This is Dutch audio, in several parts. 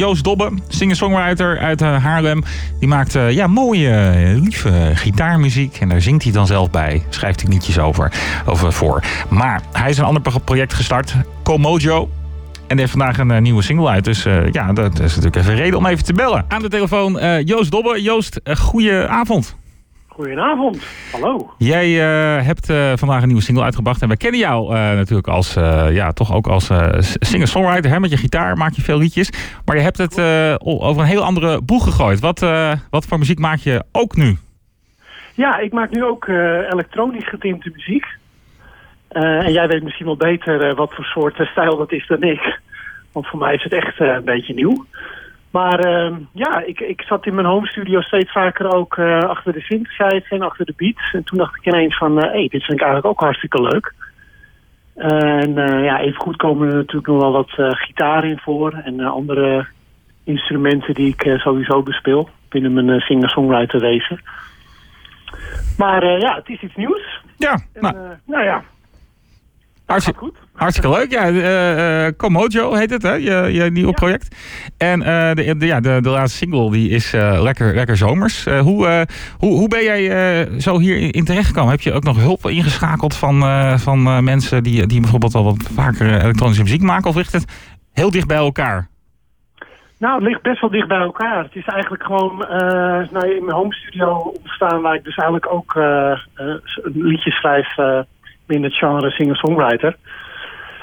Joost Dobbe, singer-songwriter uit uh, Haarlem. Die maakt uh, ja, mooie, uh, lieve gitaarmuziek. En daar zingt hij dan zelf bij. Schrijft hij liedjes over, over voor. Maar hij is een ander project gestart. Comojo. En heeft vandaag een nieuwe single uit. Dus ja, dat is natuurlijk even reden om even te bellen. Aan de telefoon Joost Dobbe. Joost, goeie avond. Goedenavond, hallo. Jij uh, hebt uh, vandaag een nieuwe single uitgebracht en we kennen jou uh, natuurlijk als, ja, toch ook als singer-songwriter. Met je gitaar maak je veel liedjes, maar je hebt het over een heel andere boeg gegooid. Wat, wat voor muziek maak je ook nu? Ja, ik maak nu ook elektronisch getinte muziek. en jij weet misschien wel beter wat voor soort stijl dat is dan ik. Want voor mij is het echt een beetje nieuw. Maar uh, ja, ik, ik zat in mijn home studio steeds vaker ook uh, achter de synthesizer en achter de beats. En toen dacht ik ineens van, hé, uh, hey, dit vind ik eigenlijk ook hartstikke leuk. En uh, ja, even goed komen er natuurlijk nog wel wat gitaar in voor. En andere instrumenten die ik sowieso bespeel binnen mijn singer-songwriter wezen. Maar ja, het is iets nieuws. Ja, en, nou, nou ja, Hartstikke, goed. Hartstikke leuk. Ja, uh, Comojo heet het, hè? Je, je nieuwe ja. project. En uh, de, de, ja, de, de laatste single die is uh, lekker, lekker zomers. hoe, hoe, hoe ben jij zo hierin terechtgekomen? Heb je ook nog hulp ingeschakeld van, van mensen die, die bijvoorbeeld al wat vaker elektronische muziek maken? Of ligt het heel dicht bij elkaar? Nou, het ligt best wel dicht bij elkaar. Het is eigenlijk gewoon nou, in mijn home studio ontstaan waar ik dus eigenlijk ook liedjes schrijf binnen het genre singer-songwriter.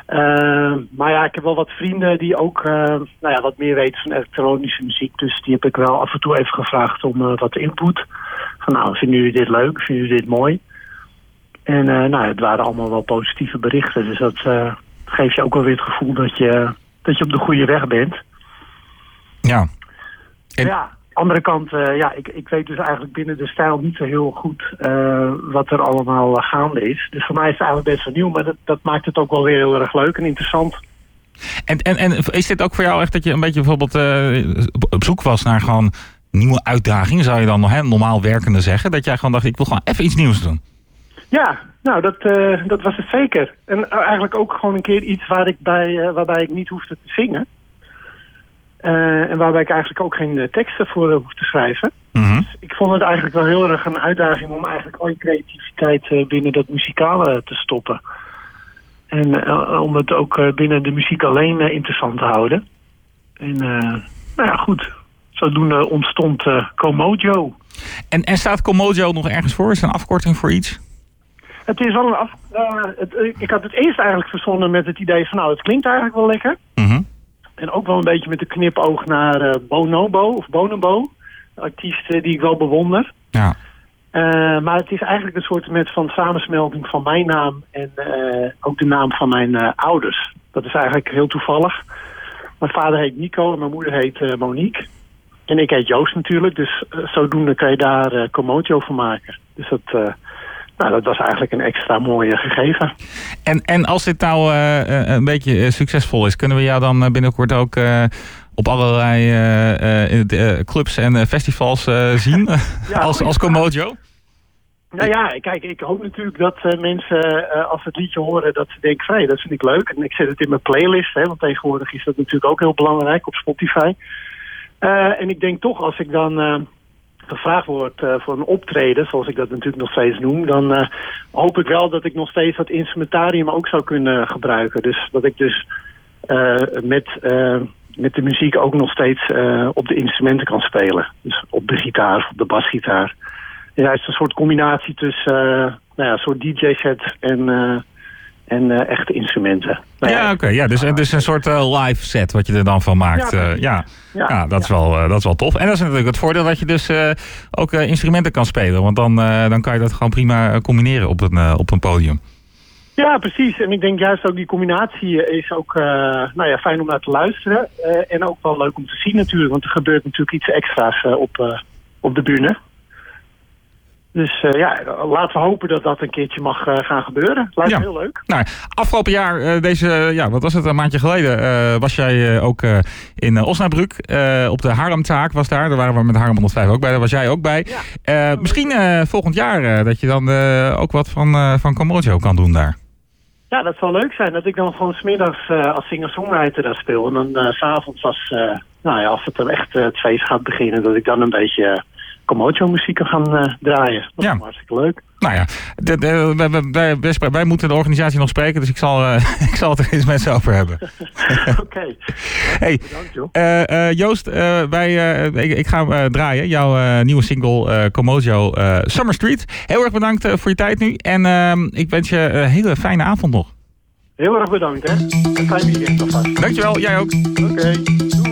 Uh, maar ja, ik heb wel wat vrienden die ook uh, nou ja, wat meer weten van elektronische muziek. Dus die heb ik wel af en toe even gevraagd om uh, wat input. Van nou, vinden jullie dit leuk? Vinden jullie dit mooi? En nou, het waren allemaal wel positieve berichten. Dus dat geeft je ook wel weer het gevoel dat je, dat je op de goede weg bent. Ja. En... Ja, andere kant, uh, ja, ik, ik weet dus eigenlijk binnen de stijl niet zo heel goed uh, wat er allemaal uh, gaande is. Dus voor mij is het eigenlijk best wel nieuw, maar dat, dat maakt het ook wel weer heel erg leuk en interessant. En, en, en is dit ook voor jou echt dat je een beetje bijvoorbeeld op zoek was naar gewoon nieuwe uitdagingen, zou je dan nog hè, normaal werkende zeggen? Dat jij gewoon dacht, ik wil gewoon even iets nieuws doen. Ja, nou, dat, dat was het zeker. En eigenlijk ook gewoon een keer iets waar ik bij, waarbij ik niet hoefde te zingen. Uh, en waarbij ik eigenlijk ook geen uh, teksten voor uh, hoef te schrijven. Mm -hmm. dus ik vond het eigenlijk wel heel erg een uitdaging om eigenlijk al je creativiteit binnen dat muzikale te stoppen. En om het ook binnen de muziek alleen interessant te houden. En nou ja, goed. Zodoende ontstond Comojo. En, en staat Comojo nog ergens voor? Is het een afkorting voor iets? Het is wel een af... Het, ik had het eerst eigenlijk verzonnen met het idee van... nou, het klinkt eigenlijk wel lekker. En ook wel een beetje met de knipoog naar uh, Bonobo of Bonobo. Artiest uh, die ik wel bewonder. Ja. Uh, maar het is eigenlijk een soort met van samensmelting van mijn naam en ook de naam van mijn ouders. Dat is eigenlijk heel toevallig. Mijn vader heet Nico en mijn moeder heet Monique. En ik heet Joost natuurlijk, dus zodoende kan je daar uh, van maken. Dus dat, nou, dat was eigenlijk een extra mooie gegeven. En, en als dit nou uh, een beetje succesvol is, kunnen we jou dan binnenkort ook uh, op allerlei uh, clubs en festivals zien ja, als, als Comojo? Nou ja, kijk, ik hoop natuurlijk dat mensen als ze het liedje horen dat ze denken, hey, dat vind ik leuk. En ik zet het in mijn playlist, hè, want tegenwoordig is dat natuurlijk ook heel belangrijk op Spotify. en ik denk toch, als ik dan gevraagd wordt uh, voor een optreden, zoals ik dat natuurlijk nog steeds noem, dan uh, hoop ik wel dat ik nog steeds dat instrumentarium ook zou kunnen gebruiken. Dus dat ik dus uh, met, met de muziek ook nog steeds op de instrumenten kan spelen. Dus op de gitaar of op de basgitaar. Ja, het is een soort combinatie tussen nou ja, een soort DJ-set en en uh, echte instrumenten. Nou ja, ja oké. Okay. Ja, dus het is een soort uh, live set wat je er dan van maakt. Ja, uh, ja. ja. ja. dat, Is wel, dat is wel tof. En dat is natuurlijk het voordeel dat je dus ook instrumenten kan spelen. Want dan, dan kan je dat gewoon prima combineren op een, op een podium. Ja, precies. En ik denk juist ook die combinatie is ook nou ja, fijn om naar te luisteren. en ook wel leuk om te zien natuurlijk. Want er gebeurt natuurlijk iets extra's op, op de bühne. Dus uh, ja, laten we hopen dat dat een keertje mag uh, gaan gebeuren. Lijkt ja. me heel leuk. Nou, afgelopen jaar, uh, deze, ja, wat was het, een maandje geleden, was jij ook in Osnabrück. op de Haarlemtaak was daar. Daar waren we met Haarlem 105 ook bij. Daar was jij ook bij. Ja. misschien volgend jaar dat je dan ook wat van, van Comojo kan doen daar. Ja, dat zou leuk zijn. Dat ik dan gewoon smiddags als singer-songwriter daar speel. En dan s s'avonds als, nou ja, als het dan echt het feest gaat beginnen, dat ik dan een beetje Comocho muziek kan gaan draaien. Dat is hartstikke leuk. Nou ja, de, de, wij, wij, wij, moeten de organisatie nog spreken, dus ik zal, uh, ik zal het er eens met ze over hebben. Oké. Hey, Bedankt. Uh, uh, Joost, wij, ik, ik, ga draaien. Jouw nieuwe single Comojo Summer Street. Heel erg bedankt voor je tijd nu. En ehm, ik wens je een hele fijne avond nog. Heel erg bedankt, hè. Een fijn weekend alvast. Dankjewel, jij ook. Oké, okay.